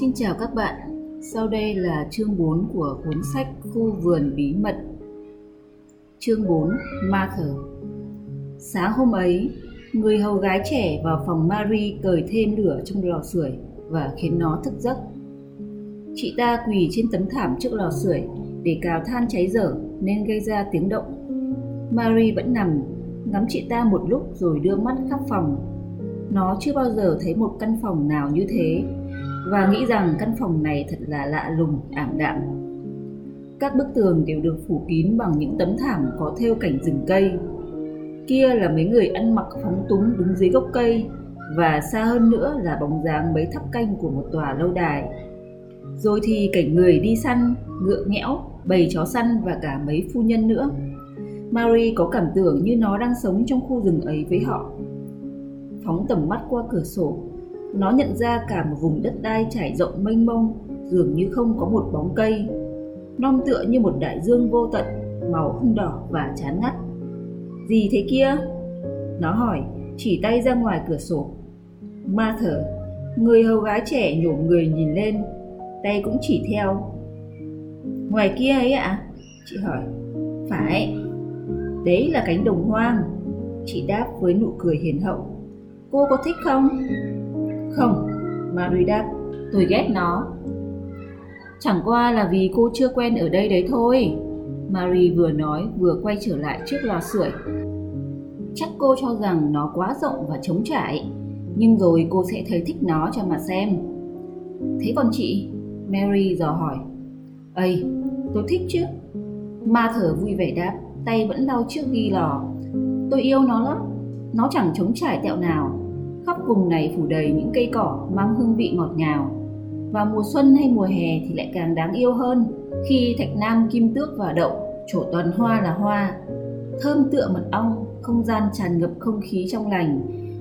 Xin chào các bạn, sau đây là chương 4 của cuốn sách Khu vườn bí mật. Chương 4 Martha Sáng hôm ấy, người hầu gái trẻ vào phòng Marie cởi thêm lửa trong lò sưởi và khiến nó thức giấc. Chị ta quỳ trên tấm thảm trước lò sưởi để cào than cháy dở nên gây ra tiếng động. Marie vẫn nằm, ngắm chị ta một lúc rồi đưa mắt khắp phòng. Nó chưa bao giờ thấy một căn phòng nào như thế và nghĩ rằng căn phòng này thật là lạ lùng, ảm đạm. Các bức tường đều được phủ kín bằng những tấm thảm có thêu cảnh rừng cây. Kia là mấy người ăn mặc phóng túng đứng dưới gốc cây và xa hơn nữa là bóng dáng mấy tháp canh của một tòa lâu đài. Rồi thì cảnh người đi săn, ngựa nghẽo, bầy chó săn và cả mấy phu nhân nữa. Marie có cảm tưởng như nó đang sống trong khu rừng ấy với họ. Phóng tầm mắt qua cửa sổ, nó nhận ra cả một vùng đất đai trải rộng mênh mông, dường như không có một bóng cây. Non tựa như một đại dương vô tận, màu hung đỏ và chán ngắt. Gì thế kia? Nó hỏi, chỉ tay ra ngoài cửa sổ. Ma thở, người hầu gái trẻ nhổ người nhìn lên, tay cũng chỉ theo. Ngoài kia ấy ạ? À? Chị hỏi. Phải, đấy là cánh đồng hoang. Chị đáp với nụ cười hiền hậu. Cô có thích không? Không, Marie đáp, tôi ghét nó. Chẳng qua là vì cô chưa quen ở đây đấy thôi. Marie vừa nói vừa quay trở lại trước lò sưởi. Chắc cô cho rằng nó quá rộng và trống trải, nhưng rồi cô sẽ thấy thích nó cho mà xem. Thế còn chị? Mary dò hỏi. Ây, tôi thích chứ. Ma thở vui vẻ đáp, tay vẫn lau trước ghi lò. Tôi yêu nó lắm, nó chẳng trống trải tẹo nào, khắp vùng này phủ đầy những cây cỏ mang hương vị ngọt ngào. và mùa xuân hay mùa hè thì lại càng đáng yêu hơn khi thạch nam kim tước và đậu, trổ toàn hoa là hoa. Thơm tựa mật ong, không gian tràn ngập không khí trong lành,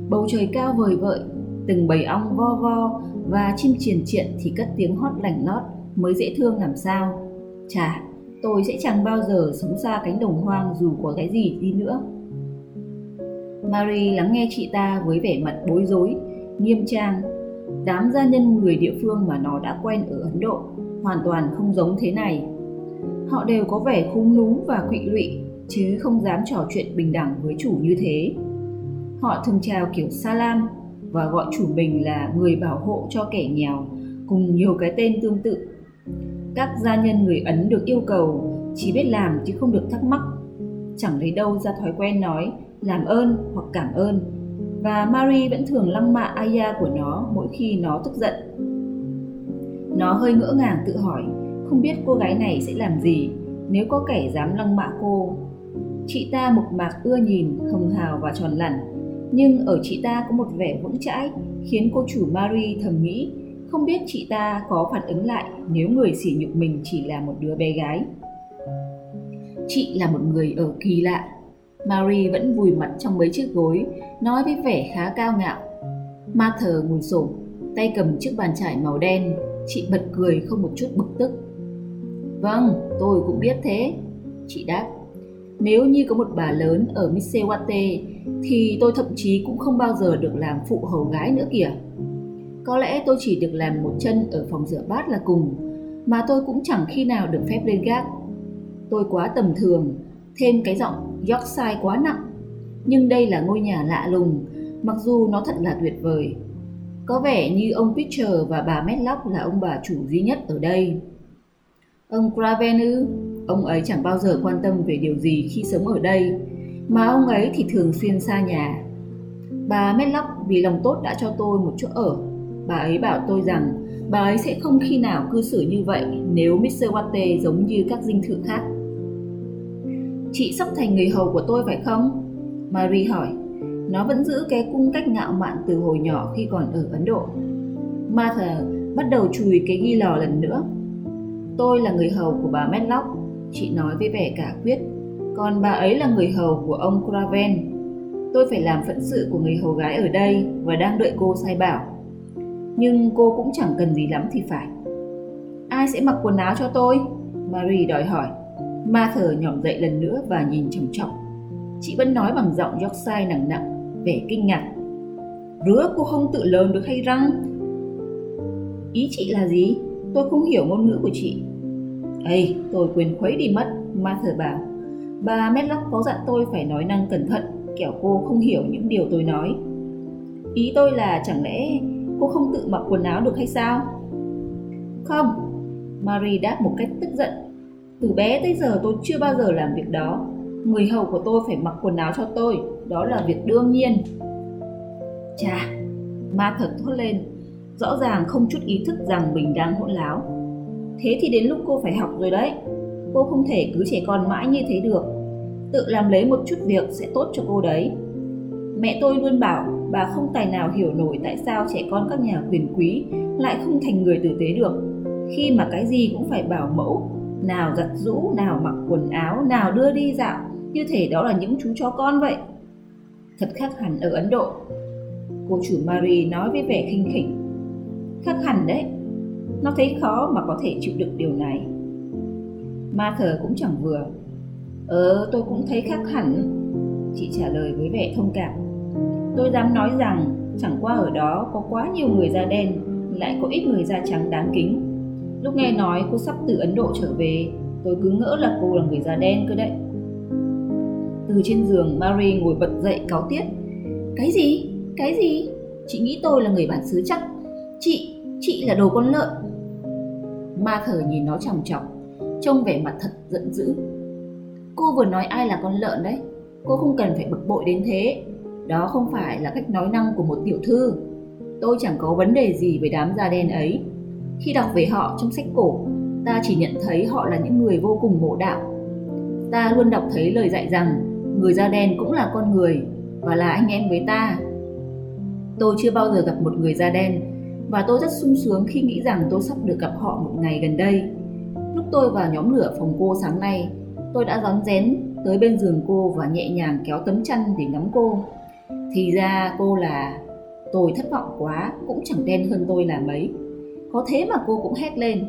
bầu trời cao vời vợi, từng bầy ong vo vo và chim triền triện thì cất tiếng hót lành lót mới dễ thương làm sao. Chà, tôi sẽ chẳng bao giờ sống xa cánh đồng hoang dù có cái gì đi nữa. Marie lắng nghe chị ta với vẻ mặt bối rối, nghiêm trang. Đám gia nhân người địa phương mà nó đã quen ở Ấn Độ hoàn toàn không giống thế này. Họ đều có vẻ khung núm và quỵ lụy, chứ không dám trò chuyện bình đẳng với chủ như thế. Họ thường chào kiểu salam và gọi chủ mình là người bảo hộ cho kẻ nghèo, cùng nhiều cái tên tương tự. Các gia nhân người Ấn được yêu cầu chỉ biết làm chứ không được thắc mắc. Chẳng lấy đâu ra thói quen nói làm ơn hoặc cảm ơn và Marie vẫn thường lăng mạ Aya của nó mỗi khi nó tức giận. Nó hơi ngỡ ngàng tự hỏi không biết cô gái này sẽ làm gì nếu có kẻ dám lăng mạ cô. Chị ta mộc mạc ưa nhìn, hồng hào và tròn lẳn, nhưng ở chị ta có một vẻ vững chãi khiến cô chủ Marie thầm nghĩ không biết chị ta có phản ứng lại nếu người sỉ nhục mình chỉ là một đứa bé gái. Chị là một người ở kỳ lạ, Marie vẫn vùi mặt trong mấy chiếc gối, nói với vẻ khá cao ngạo. Martha ngồi xổm, tay cầm chiếc bàn chải màu đen, chị bật cười không một chút bực tức. Vâng, tôi cũng biết thế, chị đáp. Nếu như có một bà lớn ở Misewate thì tôi thậm chí cũng không bao giờ được làm phụ hầu gái nữa kìa. Có lẽ tôi chỉ được làm một chân ở phòng rửa bát là cùng, mà tôi cũng chẳng khi nào được phép lên gác. Tôi quá tầm thường, thêm cái giọng Yorkshire quá nặng. Nhưng đây là ngôi nhà lạ lùng, mặc dù nó thật là tuyệt vời. Có vẻ như ông Pitcher và bà Medlock là ông bà chủ duy nhất ở đây. Ông Craven? Ông ấy chẳng bao giờ quan tâm về điều gì khi sống ở đây, mà ông ấy thì thường xuyên xa nhà. Bà Medlock vì lòng tốt đã cho tôi một chỗ ở. Bà ấy bảo tôi rằng bà ấy sẽ không khi nào cư xử như vậy nếu Mr. Watte giống như các dinh thự khác. Chị sắp thành người hầu của tôi phải không? Marie hỏi. Nó vẫn giữ cái cung cách ngạo mạn từ hồi nhỏ khi còn ở Ấn Độ. Martha bắt đầu chùi cái ghi lò lần nữa. Tôi là người hầu của bà Medlock, chị nói với vẻ cả quyết. Còn bà ấy là người hầu của ông Craven. Tôi phải làm phận sự của người hầu gái ở đây và đang đợi cô sai bảo. Nhưng cô cũng chẳng cần gì lắm thì phải. Ai sẽ mặc quần áo cho tôi? Marie đòi hỏi. Ma thờ nhỏm dậy lần nữa và nhìn trầm trọng. Chị vẫn nói bằng giọng Yorkshire nặng nặng, vẻ kinh ngạc. Rứa cô không tự lớn được hay răng? Ý chị là gì? Tôi không hiểu ngôn ngữ của chị. Ây, tôi quên khuấy đi mất, Ma thờ bảo. Bà Medlock có dặn tôi phải nói năng cẩn thận, kẻo cô không hiểu những điều tôi nói. Ý tôi là chẳng lẽ cô không tự mặc quần áo được hay sao? Không, Marie đáp một cách tức giận. Từ bé tới giờ tôi chưa bao giờ làm việc đó. Người hầu của tôi phải mặc quần áo cho tôi, đó là việc đương nhiên. Chà, ma thật thốt lên, rõ ràng không chút ý thức rằng mình đang hỗn láo. Thế thì đến lúc cô phải học rồi đấy. Cô không thể cứ trẻ con mãi như thế được. Tự làm lấy một chút việc sẽ tốt cho cô đấy. Mẹ tôi luôn bảo bà không tài nào hiểu nổi tại sao trẻ con các nhà quyền quý lại không thành người tử tế được. Khi mà cái gì cũng phải bảo mẫu, nào giặt rũ, nào mặc quần áo, nào đưa đi dạo, như thể đó là những chú chó con vậy. Thật khác hẳn ở Ấn Độ. Cô chủ Marie nói với vẻ khinh khỉnh. Khác hẳn đấy, nó thấy khó mà có thể chịu đựng điều này. Martha cũng chẳng vừa. Ờ, tôi cũng thấy khác hẳn. Chị trả lời với vẻ thông cảm. Tôi dám nói rằng chẳng qua ở đó có quá nhiều người da đen, lại có ít người da trắng đáng kính. Lúc nghe nói cô sắp từ Ấn Độ trở về, tôi cứ ngỡ là cô là người da đen cơ đấy. Từ trên giường, Mary ngồi bật dậy cáo tiết. Cái gì? Cái gì? Chị nghĩ tôi là người bản xứ chắc. Chị, chị là đồ con lợn. Ma thở nhìn nó chòng chọc, trông vẻ mặt thật giận dữ. Cô vừa nói ai là con lợn đấy. Cô không cần phải bực bội đến thế. Đó không phải là cách nói năng của một tiểu thư. Tôi chẳng có vấn đề gì với đám da đen ấy. Khi đọc về họ trong sách cổ, ta chỉ nhận thấy họ là những người vô cùng mộ đạo. Ta luôn đọc thấy lời dạy rằng người da đen cũng là con người và là anh em với ta. Tôi chưa bao giờ gặp một người da đen và tôi rất sung sướng khi nghĩ rằng tôi sắp được gặp họ một ngày gần đây. Lúc tôi vào nhóm lửa phòng cô sáng nay, tôi đã rón rén tới bên giường cô và nhẹ nhàng kéo tấm chăn để ngắm cô. Thì ra cô là... Tôi thất vọng quá, cũng chẳng đen hơn tôi là mấy. Có thế mà cô cũng hét lên.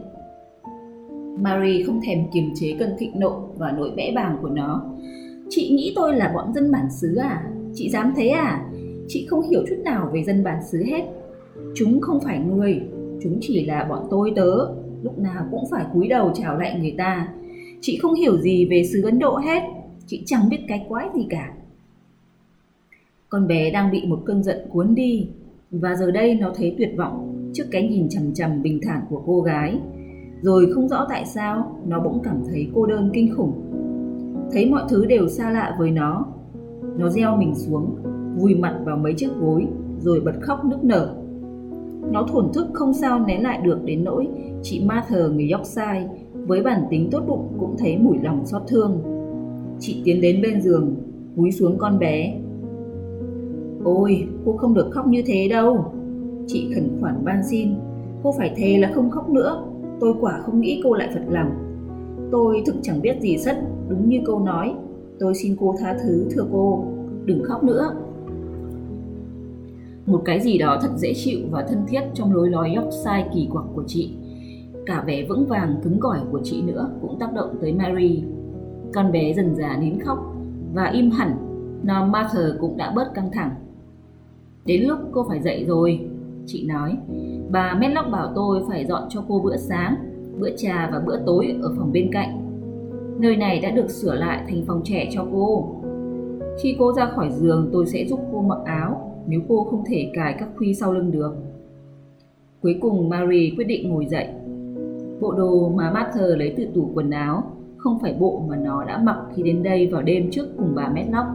Marie không thèm kiềm chế cơn thịnh nộ và nỗi bẽ bàng của nó. Chị nghĩ tôi là bọn dân bản xứ à? Chị dám thế à? Chị không hiểu chút nào về dân bản xứ hết. Chúng không phải người, chúng chỉ là bọn tôi tớ, lúc nào cũng phải cúi đầu chào lại người ta. Chị không hiểu gì về xứ Ấn Độ hết, chị chẳng biết cái quái gì cả. Con bé đang bị một cơn giận cuốn đi, và giờ đây nó thấy tuyệt vọng trước cái nhìn chằm chằm bình thản của cô gái. Rồi không rõ tại sao nó bỗng cảm thấy cô đơn kinh khủng. Thấy mọi thứ đều xa lạ với nó. Nó gieo mình xuống, vùi mặt vào mấy chiếc gối rồi bật khóc nức nở. Nó thổn thức không sao nén lại được đến nỗi chị Martha người Yorkshire với bản tính tốt bụng cũng thấy mủi lòng xót thương. Chị tiến đến bên giường, cúi xuống con bé. Ôi, cô không được khóc như thế đâu. Chị khẩn khoản van xin, cô phải thề là không khóc nữa. Tôi quả không nghĩ cô lại phật lòng. Tôi thực chẳng biết gì sất, đúng như cô nói. Tôi xin cô tha thứ, thưa cô, đừng khóc nữa. Một cái gì đó thật dễ chịu và thân thiết trong lối nói sai kỳ quặc của chị. Cả vẻ vững vàng cứng cỏi của chị nữa cũng tác động tới Mary. Con bé dần dà nín khóc và im hẳn, Nó Martha cũng đã bớt căng thẳng. Đến lúc cô phải dậy rồi, chị nói. Bà Medlock bảo tôi phải dọn cho cô bữa sáng, bữa trà và bữa tối ở phòng bên cạnh. Nơi này đã được sửa lại thành phòng trẻ cho cô. Khi cô ra khỏi giường tôi sẽ giúp cô mặc áo nếu cô không thể cài các khuy sau lưng được. Cuối cùng Marie quyết định ngồi dậy. Bộ đồ mà Martha lấy từ tủ quần áo không phải bộ mà nó đã mặc khi đến đây vào đêm trước cùng bà Medlock.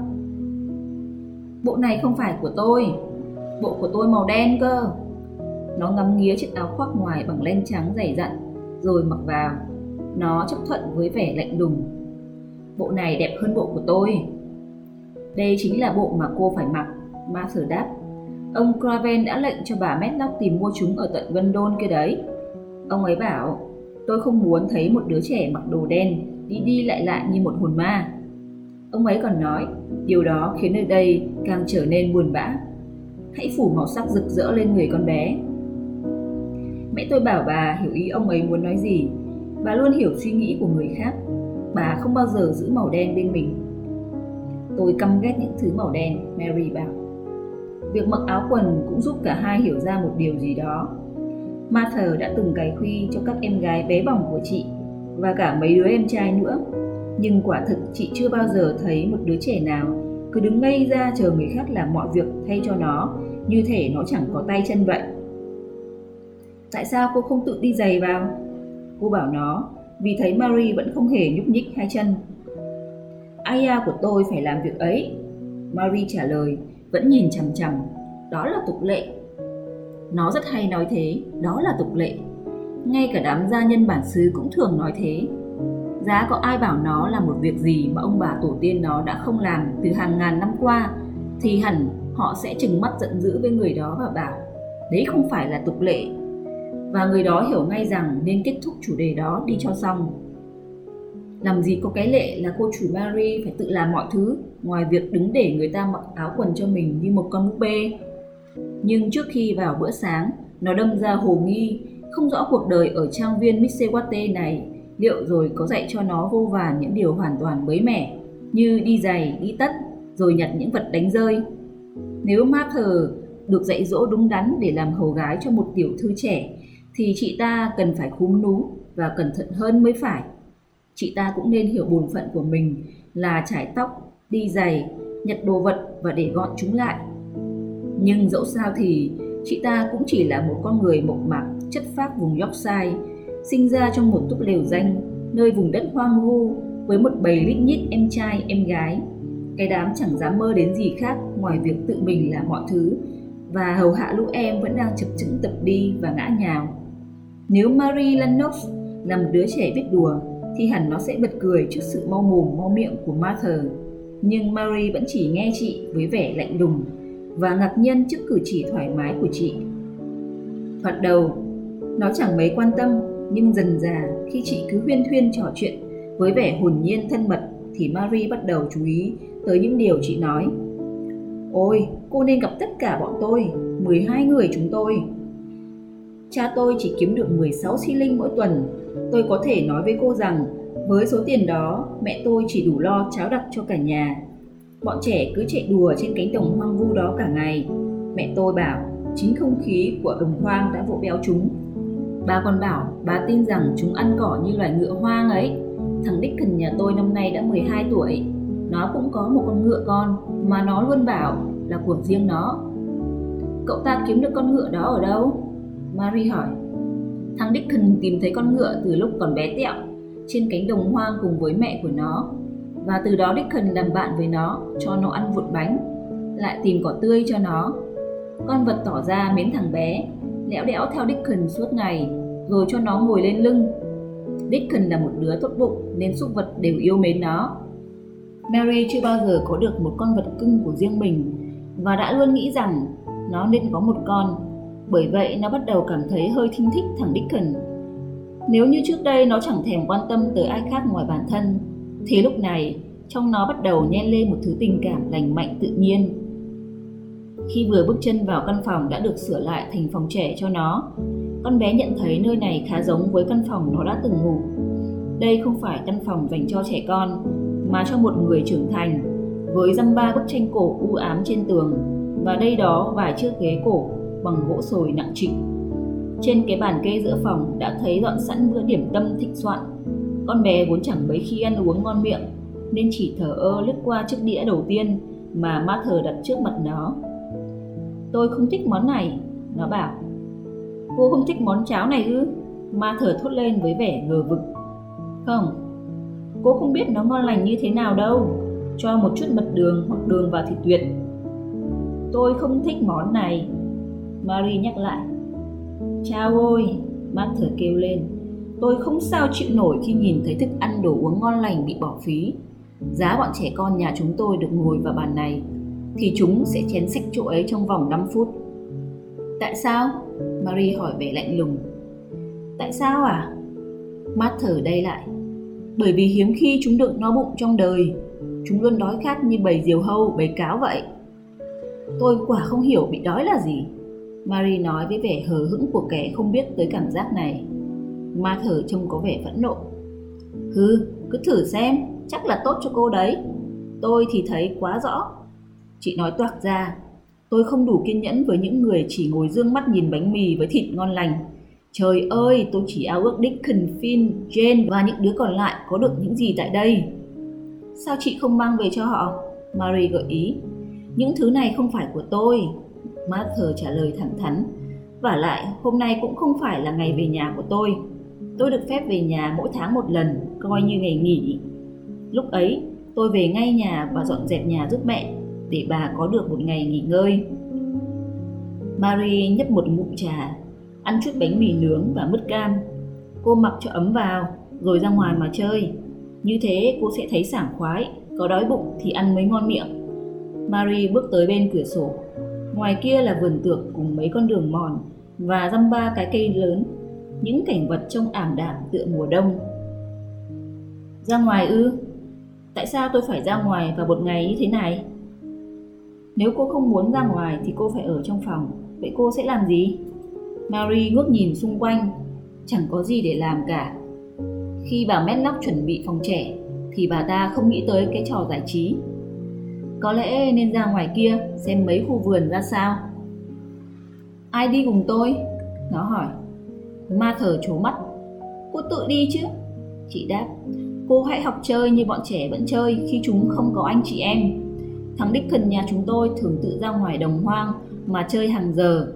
Bộ này không phải của tôi, bộ của tôi màu đen cơ. Nó ngắm nghía chiếc áo khoác ngoài bằng len trắng dày dặn, rồi mặc vào. Nó chấp thuận với vẻ lạnh lùng. Bộ này đẹp hơn bộ của tôi. Đây chính là bộ mà cô phải mặc, Martha đáp. Ông Craven đã lệnh cho bà Medlock tìm mua chúng ở tận London kia đấy. Ông ấy bảo, tôi không muốn thấy một đứa trẻ mặc đồ đen đi đi lại lại như một hồn ma. Ông ấy còn nói, điều đó khiến nơi đây càng trở nên buồn bã. Hãy phủ màu sắc rực rỡ lên người con bé. Mẹ tôi bảo bà hiểu ý ông ấy muốn nói gì. Bà luôn hiểu suy nghĩ của người khác. Bà không bao giờ giữ màu đen bên mình. Tôi căm ghét những thứ màu đen, Mary bảo. Việc mặc áo quần cũng giúp cả hai hiểu ra một điều gì đó. Martha đã từng cài khuy cho các em gái bé bỏng của chị và cả mấy đứa em trai nữa. Nhưng quả thực chị chưa bao giờ thấy một đứa trẻ nào cứ đứng ngây ra chờ người khác làm mọi việc thay cho nó như thể nó chẳng có tay chân vậy. Tại sao cô không tự đi giày vào? Cô bảo nó vì thấy Marie vẫn không hề nhúc nhích hai chân. Aya của tôi phải làm việc ấy. Marie trả lời, vẫn nhìn chằm chằm. Đó là tục lệ. Nó rất hay nói thế, đó là tục lệ. Ngay cả đám gia nhân bản xứ cũng thường nói thế. Giá có ai bảo nó là một việc gì mà ông bà tổ tiên nó đã không làm từ hàng ngàn năm qua, thì hẳn họ sẽ trừng mắt giận dữ với người đó và bảo, đấy không phải là tục lệ. Và người đó hiểu ngay rằng nên kết thúc chủ đề đó đi cho xong. Làm gì có cái lệ là cô chủ Mary phải tự làm mọi thứ ngoài việc đứng để người ta mặc áo quần cho mình như một con búp bê. Nhưng trước khi vào bữa sáng, nó đâm ra hồ nghi, không rõ cuộc đời ở trang viên Missewate này liệu rồi có dạy cho nó vô vàn những điều hoàn toàn mới mẻ như đi giày, đi tất, rồi nhặt những vật đánh rơi. Nếu Martha được dạy dỗ đúng đắn để làm hầu gái cho một tiểu thư trẻ, thì chị ta cần phải khúm núm và cẩn thận hơn mới phải. Chị ta cũng nên hiểu bổn phận của mình là trải tóc, đi giày, nhặt đồ vật và để gọn chúng lại. Nhưng dẫu sao thì chị ta cũng chỉ là một con người mộc mạc chất phác vùng Yorkshire sinh ra trong một túp lều danh, nơi vùng đất hoang vu với một bầy lít nhít em trai, em gái. Cái đám chẳng dám mơ đến gì khác ngoài việc tự mình làm mọi thứ và hầu hạ lũ em vẫn đang chập chững tập đi và ngã nhào. Nếu Marie Lennox là một đứa trẻ biết đùa thì hẳn nó sẽ bật cười trước sự mau mồm mau miệng của Martha. Nhưng Marie vẫn chỉ nghe chị với vẻ lạnh lùng và ngạc nhiên trước cử chỉ thoải mái của chị. Thoạt đầu, nó chẳng mấy quan tâm nhưng dần dà khi chị cứ huyên thuyên trò chuyện với vẻ hồn nhiên thân mật thì Marie bắt đầu chú ý tới những điều chị nói. Ôi, cô nên gặp tất cả bọn tôi, 12 người chúng tôi. Cha tôi chỉ kiếm được 16 xi linh mỗi tuần. Tôi có thể nói với cô rằng với số tiền đó, mẹ tôi chỉ đủ lo cháo đặc cho cả nhà. Bọn trẻ cứ chạy đùa trên cánh đồng hoang vu đó cả ngày. Mẹ tôi bảo chính không khí của đồng hoang đã vỗ béo chúng Bà còn bảo bà tin rằng chúng ăn cỏ như loài ngựa hoang ấy. Thằng Dickon nhà tôi năm nay đã 12 tuổi. Nó cũng có một con ngựa con mà nó luôn bảo là của riêng nó. Cậu ta kiếm được con ngựa đó ở đâu? Marie hỏi. Thằng Dickon tìm thấy con ngựa từ lúc còn bé tẹo trên cánh đồng hoang cùng với mẹ của nó và từ đó Dickon làm bạn với nó cho nó ăn vụt bánh lại tìm cỏ tươi cho nó con vật tỏ ra mến thằng bé lẽo đẽo theo Dickon suốt ngày, rồi cho nó ngồi lên lưng. Dickon là một đứa tốt bụng nên súc vật đều yêu mến nó. Mary chưa bao giờ có được một con vật cưng của riêng mình và đã luôn nghĩ rằng nó nên có một con. Bởi vậy nó bắt đầu cảm thấy hơi thinh thích thằng Dickon. Nếu như trước đây nó chẳng thèm quan tâm tới ai khác ngoài bản thân, thì lúc này trong nó bắt đầu nhen lên một thứ tình cảm lành mạnh tự nhiên khi vừa bước chân vào căn phòng đã được sửa lại thành phòng trẻ cho nó, con bé nhận thấy nơi này khá giống với căn phòng nó đã từng ngủ. Đây không phải căn phòng dành cho trẻ con, mà cho một người trưởng thành, với dăm ba bức tranh cổ u ám trên tường và đây đó vài chiếc ghế cổ bằng gỗ sồi nặng trịch. Trên cái bàn kê giữa phòng đã thấy dọn sẵn bữa điểm tâm thịnh soạn. Con bé vốn chẳng mấy khi ăn uống ngon miệng, nên chỉ thở ơ lướt qua chiếc đĩa đầu tiên mà ma thờ đặt trước mặt nó. Tôi không thích món này, nó bảo. Cô không thích món cháo này ư? Ma thở thốt lên với vẻ ngờ vực. Không, cô không biết nó ngon lành như thế nào đâu. Cho một chút mật đường hoặc đường vào thì tuyệt. Tôi không thích món này, Marie nhắc lại. Chao ôi, Martha kêu lên. Tôi không sao chịu nổi khi nhìn thấy thức ăn đồ uống ngon lành bị bỏ phí. Giá bọn trẻ con nhà chúng tôi được ngồi vào bàn này thì chúng sẽ chén xích chỗ ấy trong vòng 5 phút. Tại sao? Marie hỏi vẻ lạnh lùng. Tại sao à? Matt thở đây lại. Bởi vì hiếm khi chúng được no bụng trong đời. Chúng luôn đói khát như bầy diều hâu, bầy cáo vậy. Tôi quả không hiểu bị đói là gì. Marie nói với vẻ hờ hững của kẻ không biết tới cảm giác này. Ma thở trông có vẻ phẫn nộ. Hừ, cứ thử xem, chắc là tốt cho cô đấy. Tôi thì thấy quá rõ Chị nói toạc ra, tôi không đủ kiên nhẫn với những người chỉ ngồi dương mắt nhìn bánh mì với thịt ngon lành. Trời ơi, tôi chỉ ao ước Dickon, Finn, Jane và những đứa còn lại có được những gì tại đây. Sao chị không mang về cho họ? Mary gợi ý. Những thứ này không phải của tôi. Martha trả lời thẳng thắn. Và lại, hôm nay cũng không phải là ngày về nhà của tôi. Tôi được phép về nhà mỗi tháng một lần, coi như ngày nghỉ. Lúc ấy, tôi về ngay nhà và dọn dẹp nhà giúp mẹ, để bà có được một ngày nghỉ ngơi. Mary nhấp một ngụm trà, ăn chút bánh mì nướng và mứt cam. Cô mặc cho ấm vào, rồi ra ngoài mà chơi. Như thế cô sẽ thấy sảng khoái, có đói bụng thì ăn mới ngon miệng. Marie bước tới bên cửa sổ. Ngoài kia là vườn tược cùng mấy con đường mòn và dăm ba cái cây lớn, những cảnh vật trông ảm đạm tựa mùa đông. Ra ngoài ư? Tại sao tôi phải ra ngoài vào một ngày như thế này? Nếu cô không muốn ra ngoài thì cô phải ở trong phòng. Vậy cô sẽ làm gì? Mary ngước nhìn xung quanh, chẳng có gì để làm cả. Khi bà Medlock chuẩn bị phòng trẻ, thì bà ta không nghĩ tới cái trò giải trí. Có lẽ nên ra ngoài kia xem mấy khu vườn ra sao. Ai đi cùng tôi? Nó hỏi. Ma thở trố mắt. Cô tự đi chứ? Chị đáp. Cô hãy học chơi như bọn trẻ vẫn chơi khi chúng không có anh chị em. Thằng Dickon nhà chúng tôi thường tự ra ngoài đồng hoang mà chơi hàng giờ.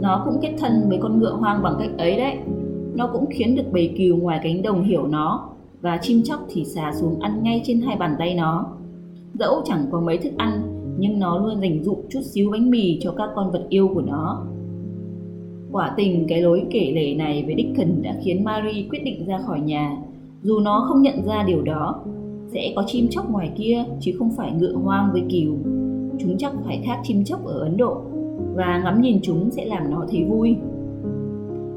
Nó cũng kết thân với con ngựa hoang bằng cách ấy đấy. Nó cũng khiến được bầy cừu ngoài cánh đồng hiểu nó và chim chóc thì xà xuống ăn ngay trên hai bàn tay nó. Dẫu chẳng có mấy thức ăn, nhưng nó luôn dành dụm chút xíu bánh mì cho các con vật yêu của nó. Quả tình cái lối kể lể này với Dickon đã khiến Marie quyết định ra khỏi nhà, dù nó không nhận ra điều đó. Sẽ có chim chóc ngoài kia chứ không phải ngựa hoang với cừu. Chúng chắc phải khác chim chóc ở Ấn Độ và ngắm nhìn chúng sẽ làm nó thấy vui.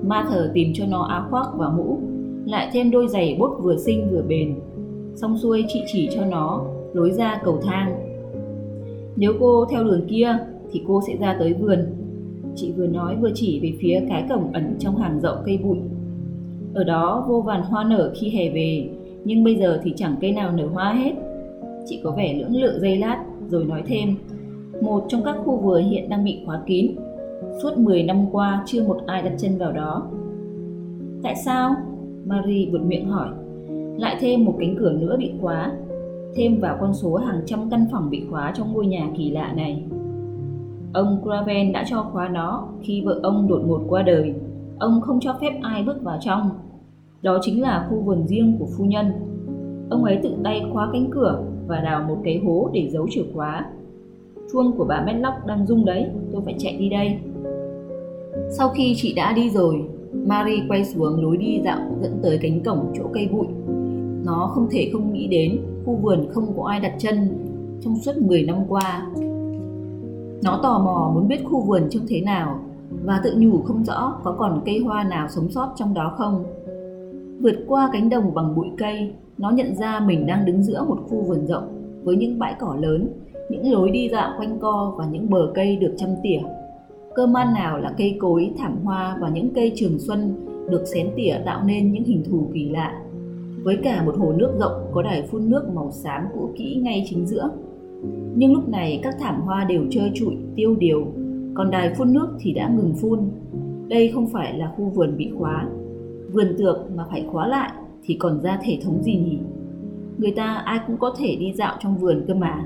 Ma thờ tìm cho nó áo khoác và mũ, lại thêm đôi giày bốt vừa xinh vừa bền. Xong xuôi chị chỉ cho nó lối ra cầu thang. Nếu cô theo đường kia thì cô sẽ ra tới vườn. Chị vừa nói vừa chỉ về phía cái cổng ẩn trong hàng rậu cây bụi. Ở đó vô vàn hoa nở khi hè về, nhưng bây giờ thì chẳng cây nào nở hoa hết. Chị có vẻ lưỡng lự dây lát rồi nói thêm, một trong các khu vườn hiện đang bị khóa kín. Suốt 10 năm qua chưa một ai đặt chân vào đó. Tại sao? Marie buột miệng hỏi. Lại thêm một cánh cửa nữa bị khóa, thêm vào con số hàng trăm căn phòng bị khóa trong ngôi nhà kỳ lạ này. Ông Craven đã cho khóa nó khi vợ ông đột ngột qua đời. Ông không cho phép ai bước vào trong. Đó chính là khu vườn riêng của phu nhân. Ông ấy tự tay khóa cánh cửa và đào một cái hố để giấu chìa khóa. Chuông của bà Medlock đang rung đấy, tôi phải chạy đi đây. Sau khi chị đã đi rồi, Marie quay xuống lối đi dạo dẫn tới cánh cổng chỗ cây bụi. Nó không thể không nghĩ đến khu vườn không có ai đặt chân trong suốt 10 năm qua. Nó tò mò muốn biết khu vườn trông thế nào và tự nhủ không rõ có còn cây hoa nào sống sót trong đó không. Vượt qua cánh đồng bằng bụi cây, nó nhận ra mình đang đứng giữa một khu vườn rộng với những bãi cỏ lớn, những lối đi dạo quanh co và những bờ cây được chăm tỉa. Cơ man nào là cây cối, thảm hoa và những cây trường xuân được xén tỉa tạo nên những hình thù kỳ lạ. Với cả một hồ nước rộng có đài phun nước màu xám cũ kỹ ngay chính giữa. Nhưng lúc này các thảm hoa đều trơ trụi, tiêu điều, còn đài phun nước thì đã ngừng phun. Đây không phải là khu vườn bị khóa. Vườn tược mà phải khóa lại thì còn ra thể thống gì nhỉ? Người ta ai cũng có thể đi dạo trong vườn cơ mà.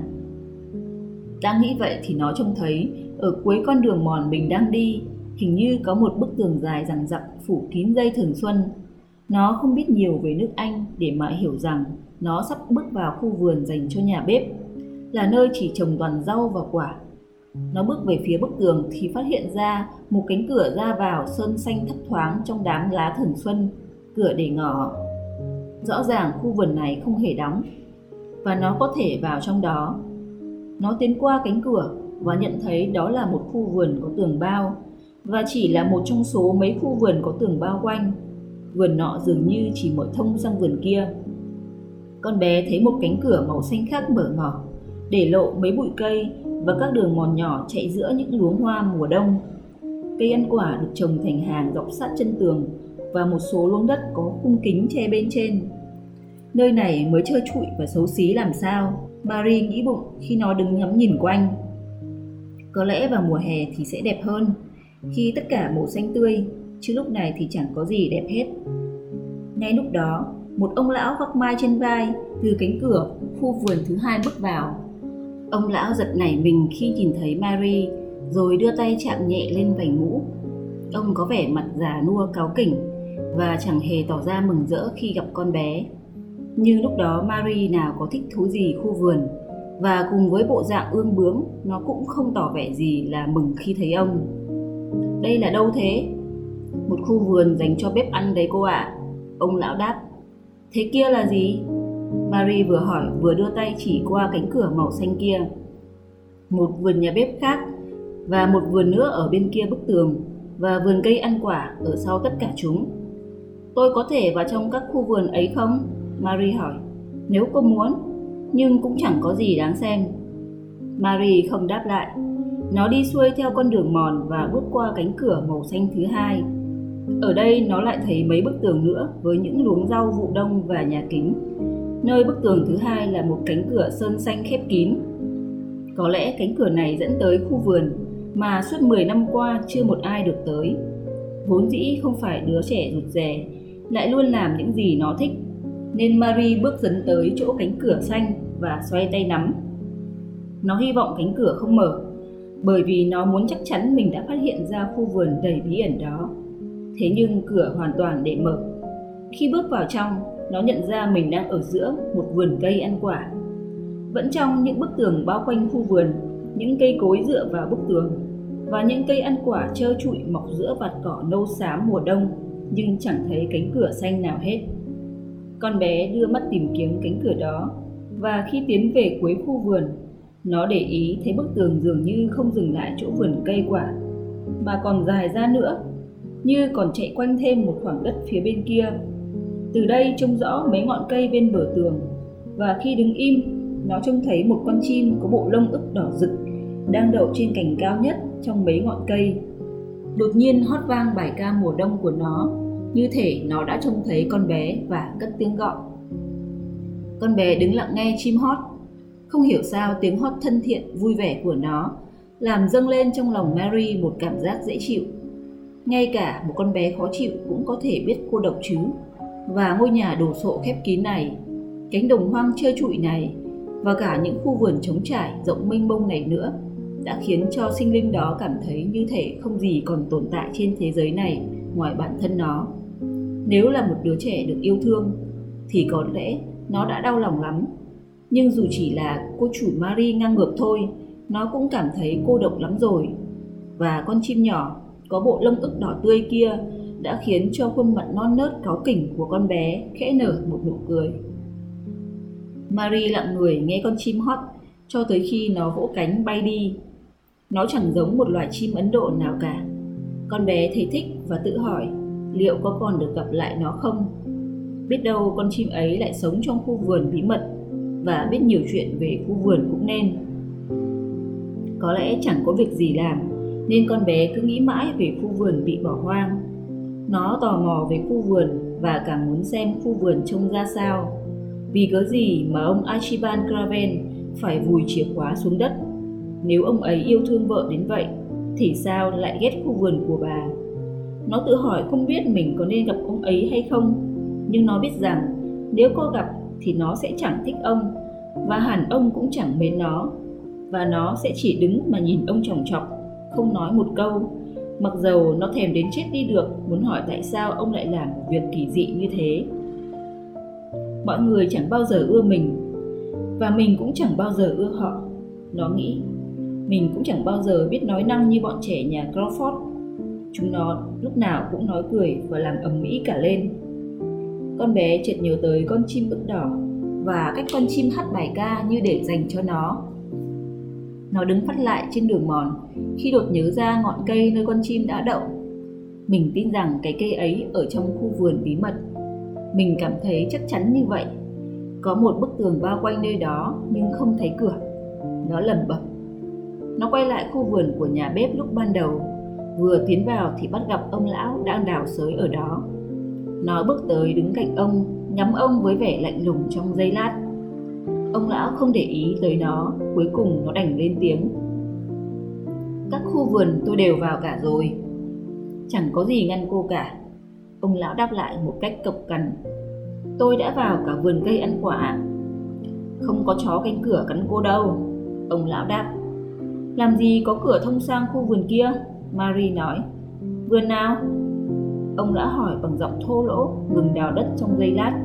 Đang nghĩ vậy thì nó trông thấy ở cuối con đường mòn mình đang đi, hình như có một bức tường dài rằng rặc phủ kín dây thường xuân. Nó không biết nhiều về nước Anh để mà hiểu rằng nó sắp bước vào khu vườn dành cho nhà bếp, là nơi chỉ trồng toàn rau và quả. Nó bước về phía bức tường thì phát hiện ra một cánh cửa ra vào sơn xanh thấp thoáng trong đám lá thường xuân, cửa để ngỏ. Rõ ràng khu vườn này không hề đóng, và nó có thể vào trong đó. Nó tiến qua cánh cửa và nhận thấy đó là một khu vườn có tường bao và chỉ là một trong số mấy khu vườn có tường bao quanh. Vườn nọ dường như chỉ mở thông sang vườn kia. Con bé thấy một cánh cửa màu xanh khác mở ngỏ, để lộ mấy bụi cây và các đường mòn nhỏ chạy giữa những luống hoa mùa đông. Cây ăn quả được trồng thành hàng dọc sát chân tường và một số luống đất có khung kính che bên trên. Nơi này mới trơ trụi và xấu xí làm sao, Marie nghĩ bụng khi nó đứng ngắm nhìn quanh. Có lẽ vào mùa hè thì sẽ đẹp hơn, khi tất cả màu xanh tươi, chứ lúc này thì chẳng có gì đẹp hết. Ngay lúc đó, một ông lão vác mai trên vai từ cánh cửa khu vườn thứ hai bước vào. Ông lão giật nảy mình khi nhìn thấy Mary rồi đưa tay chạm nhẹ lên vành mũ. Ông có vẻ mặt già nua cáo kỉnh và chẳng hề tỏ ra mừng rỡ khi gặp con bé. Nhưng lúc đó Mary nào có thích thú gì khu vườn, và cùng với bộ dạng ương bướng nó cũng không tỏ vẻ gì là mừng khi thấy ông. Đây là đâu thế? Một khu vườn dành cho bếp ăn đấy cô ạ. À. Ông lão đáp. Thế kia là gì? Mary vừa hỏi vừa đưa tay chỉ qua cánh cửa màu xanh kia. Một vườn nhà bếp khác, và một vườn nữa ở bên kia bức tường, và vườn cây ăn quả ở sau tất cả chúng. Tôi có thể vào trong các khu vườn ấy không? Mary hỏi. Nếu cô muốn, nhưng cũng chẳng có gì đáng xem. Mary không đáp lại. Nó đi xuôi theo con đường mòn và bước qua cánh cửa màu xanh thứ hai. Ở đây nó lại thấy mấy bức tường nữa với những luống rau vụ đông và nhà kính. Nơi bức tường thứ hai là một cánh cửa sơn xanh khép kín. Có lẽ cánh cửa này dẫn tới khu vườn mà suốt 10 năm qua chưa một ai được tới. Vốn dĩ không phải đứa trẻ rụt rè, lại luôn làm những gì nó thích, nên Marie bước dần tới chỗ cánh cửa xanh và xoay tay nắm. Nó hy vọng cánh cửa không mở, bởi vì nó muốn chắc chắn mình đã phát hiện ra khu vườn đầy bí ẩn đó. Thế nhưng cửa hoàn toàn để mở. Khi bước vào trong, nó nhận ra mình đang ở giữa một vườn cây ăn quả. Vẫn trong những bức tường bao quanh khu vườn, những cây cối dựa vào bức tường và những cây ăn quả trơ trụi mọc giữa vạt cỏ nâu xám mùa đông nhưng chẳng thấy cánh cửa xanh nào hết. Con bé đưa mắt tìm kiếm cánh cửa đó và khi tiến về cuối khu vườn, nó để ý thấy bức tường dường như không dừng lại chỗ vườn cây quả mà còn dài ra nữa, như còn chạy quanh thêm một khoảng đất phía bên kia. Từ đây trông rõ mấy ngọn cây bên bờ tường và khi đứng im, nó trông thấy một con chim có bộ lông ức đỏ rực đang đậu trên cành cao nhất trong mấy ngọn cây. Đột nhiên hót vang bài ca mùa đông của nó, như thể nó đã trông thấy con bé và cất tiếng gọi. Con bé đứng lặng nghe chim hót, không hiểu sao tiếng hót thân thiện, vui vẻ của nó làm dâng lên trong lòng Mary một cảm giác dễ chịu. Ngay cả một con bé khó chịu cũng có thể biết cô độc chứ. Và ngôi nhà đồ sộ khép kín này, cánh đồng hoang trơ trụi này và cả những khu vườn trống trải rộng mênh mông này nữa đã khiến cho sinh linh đó cảm thấy như thể không gì còn tồn tại trên thế giới này ngoài bản thân nó. Nếu là một đứa trẻ được yêu thương thì có lẽ nó đã đau lòng lắm. Nhưng dù chỉ là cô chủ Marie ngang ngược thôi, nó cũng cảm thấy cô độc lắm rồi. Và con chim nhỏ có bộ lông ức đỏ tươi kia đã khiến cho khuôn mặt non nớt cáu kỉnh của con bé khẽ nở một nụ cười. Marie lặng người nghe con chim hót cho tới khi nó vỗ cánh bay đi nó chẳng giống một loài chim Ấn Độ nào cả. Con bé thấy thích và tự hỏi liệu có còn được gặp lại nó không. Biết đâu con chim ấy lại sống trong khu vườn bí mật và biết nhiều chuyện về khu vườn cũng nên. Có lẽ chẳng có việc gì làm nên con bé cứ nghĩ mãi về khu vườn bị bỏ hoang. Nó tò mò về khu vườn và càng muốn xem khu vườn trông ra sao. Vì cớ gì mà ông Archibald Craven phải vùi chìa khóa xuống đất nếu ông ấy yêu thương vợ đến vậy, thì sao lại ghét khu vườn của bà? Nó tự hỏi không biết mình có nên gặp ông ấy hay không, nhưng nó biết rằng nếu cô gặp thì nó sẽ chẳng thích ông, và hẳn ông cũng chẳng mến nó, và nó sẽ chỉ đứng mà nhìn ông chòng chọc, không nói một câu, mặc dầu nó thèm đến chết đi được muốn hỏi tại sao ông lại làm một việc kỳ dị như thế. Mọi người chẳng bao giờ ưa mình, và mình cũng chẳng bao giờ ưa họ, nó nghĩ mình cũng chẳng bao giờ biết nói năng như bọn trẻ nhà Crawford. Chúng nó lúc nào cũng nói cười và làm ầm ĩ cả lên. Con bé chợt nhớ tới con chim ức đỏ và cách con chim hát bài ca như để dành cho nó. Nó đứng phát lại trên đường mòn, khi đột nhớ ra ngọn cây nơi con chim đã đậu. Mình tin rằng cái cây ấy ở trong khu vườn bí mật. Mình cảm thấy chắc chắn như vậy. Có một bức tường bao quanh nơi đó nhưng không thấy cửa. Nó lẩm bẩm nó quay lại khu vườn của nhà bếp lúc ban đầu. Vừa tiến vào thì bắt gặp ông lão đang đào sới ở đó. Nó bước tới đứng cạnh ông, nhắm ông với vẻ lạnh lùng trong giây lát. Ông lão không để ý tới nó, cuối cùng nó đành lên tiếng. Các khu vườn tôi đều vào cả rồi. Chẳng có gì ngăn cô cả. Ông lão đáp lại một cách cộc cằn. Tôi đã vào cả vườn cây ăn quả. Không có chó cánh cửa cắn cô đâu. Ông lão đáp. Làm gì có cửa thông sang khu vườn kia? Marie nói. Vườn nào? Ông đã hỏi bằng giọng thô lỗ, ngừng đào đất trong giây lát.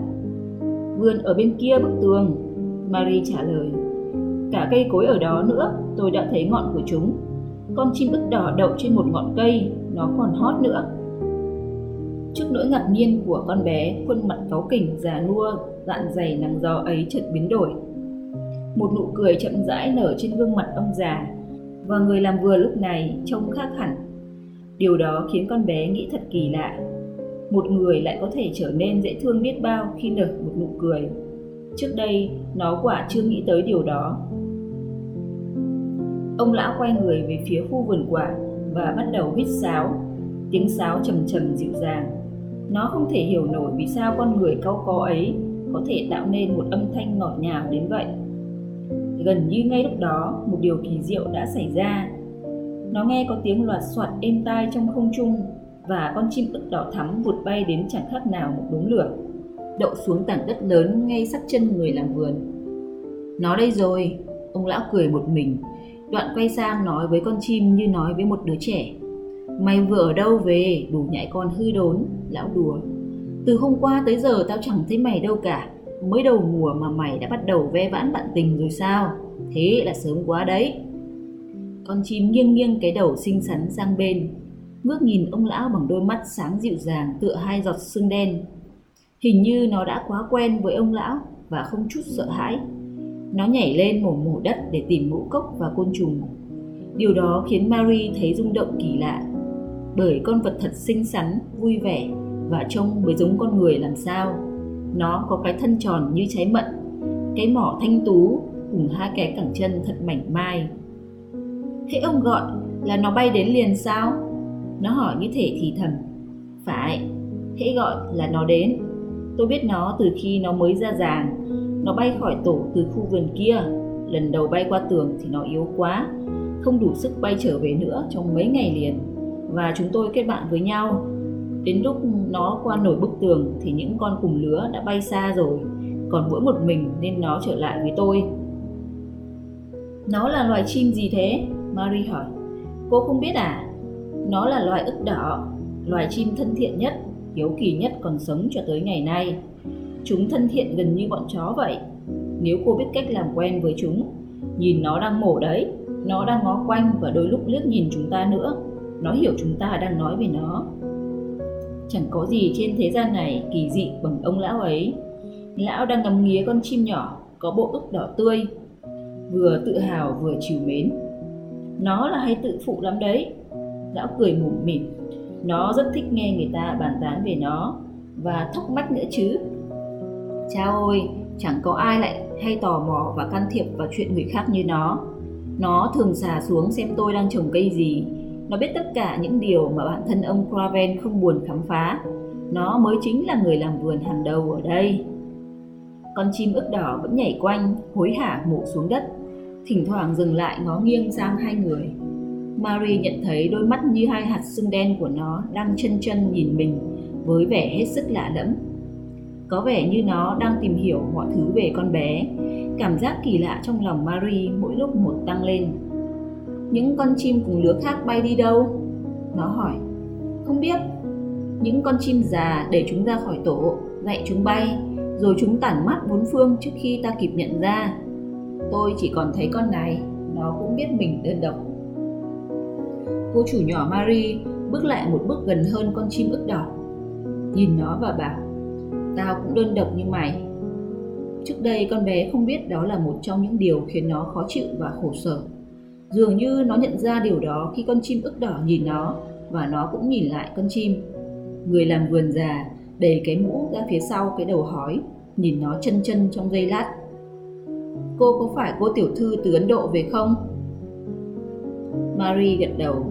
Vườn ở bên kia bức tường, Marie trả lời. Cả cây cối ở đó nữa, tôi đã thấy ngọn của chúng. Con chim ức đỏ đậu trên một ngọn cây, nó còn hót nữa. Trước nỗi ngạc nhiên của con bé, khuôn mặt cáu kỉnh, già nua, dạn dày nắng gió ấy chợt biến đổi. Một nụ cười chậm rãi nở trên gương mặt ông già, và người làm vừa lúc này trông khác hẳn. Điều đó khiến con bé nghĩ thật kỳ lạ. Một người lại có thể trở nên dễ thương biết bao khi nở một nụ cười. Trước đây, nó quả chưa nghĩ tới điều đó. Ông lão quay người về phía khu vườn quả và bắt đầu huýt sáo. Tiếng sáo trầm trầm dịu dàng. Nó không thể hiểu nổi vì sao con người cau có ấy có thể tạo nên một âm thanh ngọt ngào đến vậy. Gần như ngay lúc đó, một điều kỳ diệu đã xảy ra. Nó nghe có tiếng loạt soạt êm tai trong không trung và con chim ức đỏ thắm vụt bay đến chẳng khác nào một đống lửa đậu xuống tảng đất lớn ngay sát chân người làm vườn. Nó đây rồi, ông lão cười một mình, đoạn quay sang nói với con chim như nói với một đứa trẻ. Mày vừa ở đâu về, đủ nhại con hư đốn, lão đùa. Từ hôm qua tới giờ tao chẳng thấy mày đâu cả, mới đầu mùa mà mày đã bắt đầu ve vãn bạn tình rồi sao? Thế là sớm quá đấy. Con chim nghiêng nghiêng cái đầu xinh xắn sang bên, ngước nhìn ông lão bằng đôi mắt sáng dịu dàng tựa hai giọt sương đen Hình như nó đã quá quen với ông lão và không chút sợ hãi. Nó nhảy lên mổ mổ đất để tìm ngũ cốc và côn trùng. Điều đó khiến Mary thấy rung động kỳ lạ. Bởi con vật thật xinh xắn, vui vẻ và trông mới giống con người làm sao. Nó có cái thân tròn như trái mận, cái mỏ thanh tú cùng hai cái cẳng chân thật mảnh mai. Thế ông gọi là nó bay đến liền sao? Nó hỏi như thể thì thầm. Phải, hễ gọi là nó đến Tôi biết nó từ khi nó mới ra giàng. Nó bay khỏi tổ từ khu vườn kia. Lần đầu bay qua tường thì nó yếu quá, không đủ sức bay trở về nữa trong mấy ngày liền. Và chúng tôi kết bạn với nhau. Đến lúc nó qua nổi bức tường thì những con cùng lứa đã bay xa rồi, còn mỗi một mình nên nó trở lại với tôi. Nó là loài chim gì thế? Marie hỏi. Cô không biết à? Nó là loài ức đỏ, loài chim thân thiện nhất hiếu kỳ nhất còn sống cho tới ngày nay. Chúng thân thiện gần như bọn chó vậy. Nếu cô biết cách làm quen với chúng, nhìn nó đang mổ đấy, nó đang ngó quanh và đôi lúc liếc nhìn chúng ta nữa. Nó hiểu chúng ta đang nói về nó. Chẳng có gì trên thế gian này kỳ dị bằng ông lão ấy. Lão đang ngắm nghía con chim nhỏ có bộ ức đỏ tươi, vừa tự hào vừa chiều mến. Nó là hay tự phụ lắm đấy. Lão cười mủm mỉm nó rất thích nghe người ta bàn tán về nó và thắc mắc nữa chứ cha ơi chẳng có ai lại hay tò mò và can thiệp vào chuyện người khác như nó nó thường xà xuống xem tôi đang trồng cây gì nó biết tất cả những điều mà bản thân ông Craven không buồn khám phá nó mới chính là người làm vườn hàng đầu ở đây con chim ức đỏ vẫn nhảy quanh, hối hả mổ xuống đất thỉnh thoảng dừng lại ngó nghiêng sang hai người Marie nhận thấy đôi mắt như hai hạt sương đen của nó đang chân chân nhìn mình, với vẻ hết sức lạ lẫm. Có vẻ như nó đang tìm hiểu mọi thứ về con bé. Cảm giác kỳ lạ trong lòng Marie mỗi lúc một tăng lên. Những con chim cùng lứa khác bay đi đâu? Nó hỏi. Không biết. Những con chim già để chúng ra khỏi tổ, dạy chúng bay, rồi chúng tản mắt bốn phương trước khi ta kịp nhận ra. Tôi chỉ còn thấy con này, nó cũng biết mình đơn độc cô chủ nhỏ Marie bước lại một bước gần hơn con chim ức đỏ. Nhìn nó và bảo, tao cũng đơn độc như mày. Trước đây con bé không biết đó là một trong những điều khiến nó khó chịu và khổ sở. Dường như nó nhận ra điều đó khi con chim ức đỏ nhìn nó và nó cũng nhìn lại con chim. Người làm vườn già đầy cái mũ ra phía sau cái đầu hói, nhìn nó chân chân trong giây lát. Cô có phải cô tiểu thư từ Ấn Độ về không? Marie gật đầu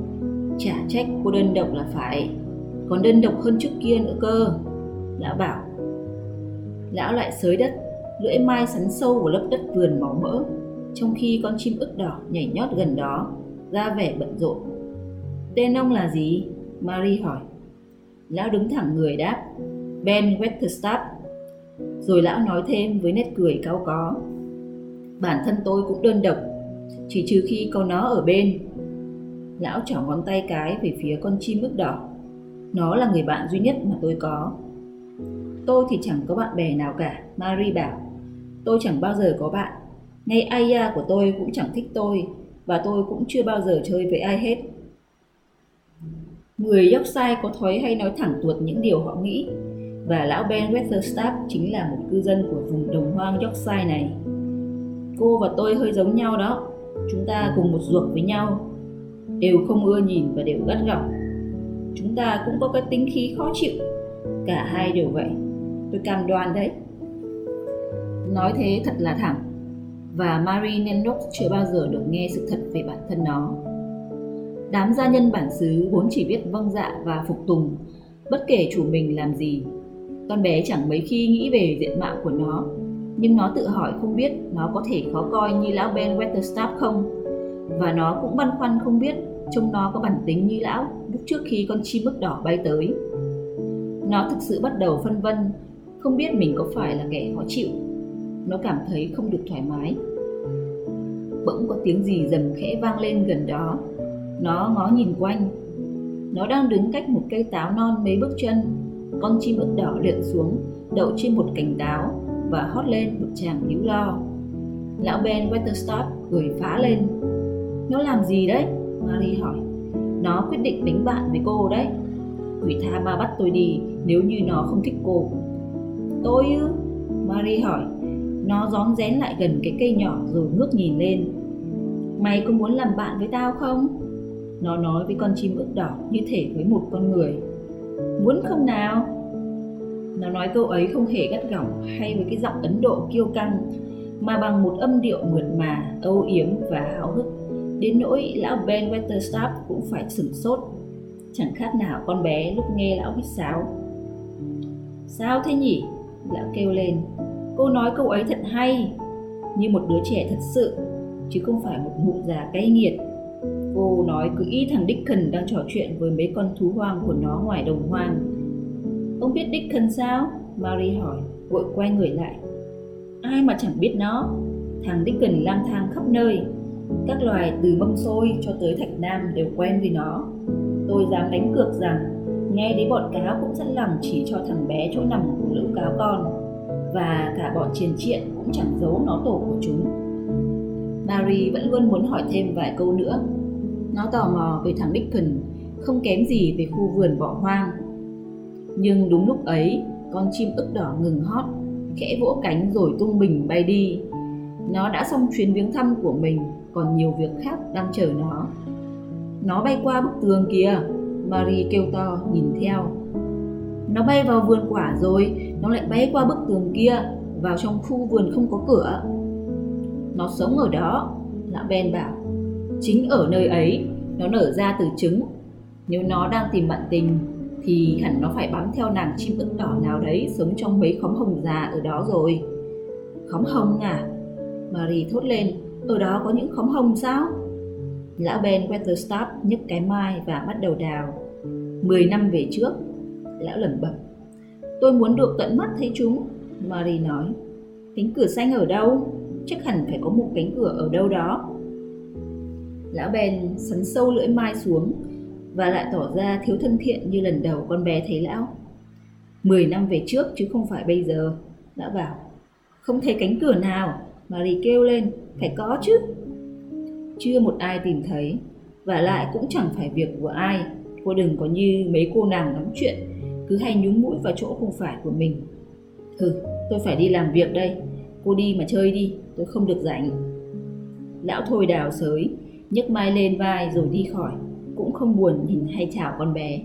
Chả trách cô đơn độc là phải Còn đơn độc hơn trước kia nữa cơ Lão bảo Lão lại sới đất Lưỡi mai sắn sâu vào lớp đất vườn máu mỡ trong khi con chim ức đỏ nhảy nhót gần đó Ra vẻ bận rộn Tên ông là gì? Marie hỏi. Lão đứng thẳng người đáp, Ben Weatherstaff. Rồi lão nói thêm với nét cười cao có. Bản thân tôi cũng đơn độc, chỉ trừ khi có nó ở bên. Lão chỏ ngón tay cái về phía con chim ức đỏ. Nó là người bạn duy nhất mà tôi có. Tôi thì chẳng có bạn bè nào cả, Marie bảo. Tôi chẳng bao giờ có bạn. Ngay Aya của tôi cũng chẳng thích tôi, và tôi cũng chưa bao giờ chơi với ai hết. Người Yorkshire có thói hay nói thẳng tuột những điều họ nghĩ, và lão Ben Weatherstaff chính là một cư dân của vùng đồng hoang Yorkshire này. Cô và tôi hơi giống nhau đó, chúng ta cùng một ruột với nhau, đều không ưa nhìn và đều gắt gỏng. Chúng ta cũng có cái tính khí khó chịu, cả hai đều vậy, tôi cam đoan đấy. Nói thế thật là thẳng, và Marie Nenok chưa bao giờ được nghe sự thật về bản thân nó. Đám gia nhân bản xứ vốn chỉ biết vâng dạ và phục tùng, bất kể chủ mình làm gì. Con bé chẳng mấy khi nghĩ về diện mạo của nó, nhưng nó tự hỏi không biết nó có thể khó coi như lão Ben Weatherstaff không. Và nó cũng băn khoăn không biết trông nó có bản tính như lão lúc trước khi con chim mức đỏ bay tới. Nó thực sự bắt đầu phân vân, không biết mình có phải là kẻ khó chịu. Nó cảm thấy không được thoải mái. Bỗng có tiếng gì rầm khẽ vang lên gần đó nó ngó nhìn quanh. Nó đang đứng cách một cây táo non mấy bước chân. Con chim ức đỏ lượn xuống, đậu trên một cành táo và hót lên một chàng níu lo. Lão Ben Weatherstaff cười phá lên. Nó làm gì đấy? Marie hỏi. Nó quyết định đánh bạn với cô đấy. Quỷ tha ma bắt tôi đi nếu như nó không thích cô. Tôi ư? Marie hỏi. Nó rón rén lại gần cái cây nhỏ rồi ngước nhìn lên. Mày có muốn làm bạn với tao không? Nó nói với con chim ức đỏ như thể với một con người. Muốn không nào? Nó nói câu ấy không hề gắt gỏng hay với cái giọng Ấn Độ kiêu căng, mà bằng một âm điệu mượt mà, âu yếm và háo hức. Đến nỗi lão Ben Weatherstaff cũng phải sửng sốt. Chẳng khác nào con bé lúc nghe lão huýt sáo. Sao thế nhỉ? Lão kêu lên. Cô nói câu ấy thật hay, như một đứa trẻ thật sự, chứ không phải một mụ già cay nghiệt Cô nói cứ ý thằng Dickon đang trò chuyện với mấy con thú hoang của nó ngoài đồng hoang. Ông biết Dickon sao? Mary hỏi, vội quay người lại. Ai mà chẳng biết nó? Thằng Dickon lang thang khắp nơi. Các loài từ mâm xôi cho tới thạch nam đều quen với nó. Tôi dám đánh cược rằng nghe đến bọn cáo cũng sẵn lòng chỉ cho thằng bé chỗ nằm của lũ cáo con và cả bọn triền triện cũng chẳng giấu nó tổ của chúng. Mary vẫn luôn muốn hỏi thêm vài câu nữa nó tò mò về thằng Dickon, không kém gì về khu vườn bỏ hoang. Nhưng đúng lúc ấy, con chim ức đỏ ngừng hót, khẽ vỗ cánh rồi tung mình bay đi. Nó đã xong chuyến viếng thăm của mình, còn nhiều việc khác đang chờ nó. Nó bay qua bức tường kìa, Marie kêu to nhìn theo. Nó bay vào vườn quả rồi, nó lại bay qua bức tường kia, vào trong khu vườn không có cửa. Nó sống ở đó, lão Ben bảo. Chính ở nơi ấy, nó nở ra từ trứng. Nếu nó đang tìm bạn tình, thì hẳn nó phải bám theo nàng chim ức đỏ nào đấy sống trong mấy khóm hồng già ở đó rồi. Khóm hồng à? Marie thốt lên, ở đó có những khóm hồng sao? Lão Ben Weatherstaff nhấc cái mai và bắt đầu đào. Mười năm về trước, lão lẩm bẩm. Tôi muốn được tận mắt thấy chúng, Marie nói. Cánh cửa xanh ở đâu? Chắc hẳn phải có một cánh cửa ở đâu đó. Lão bèn sắn sâu lưỡi mai xuống và lại tỏ ra thiếu thân thiện như lần đầu con bé thấy lão. Mười năm về trước chứ không phải bây giờ, lão bảo. Không thấy cánh cửa nào, Marie kêu lên, phải có chứ. Chưa một ai tìm thấy, và lại cũng chẳng phải việc của ai. Cô đừng có như mấy cô nàng nói chuyện, cứ hay nhúng mũi vào chỗ không phải của mình. Hừ, tôi phải đi làm việc đây, cô đi mà chơi đi, tôi không được rảnh. Lão thôi đào sới, nhấc mai lên vai rồi đi khỏi cũng không buồn nhìn hay chào con bé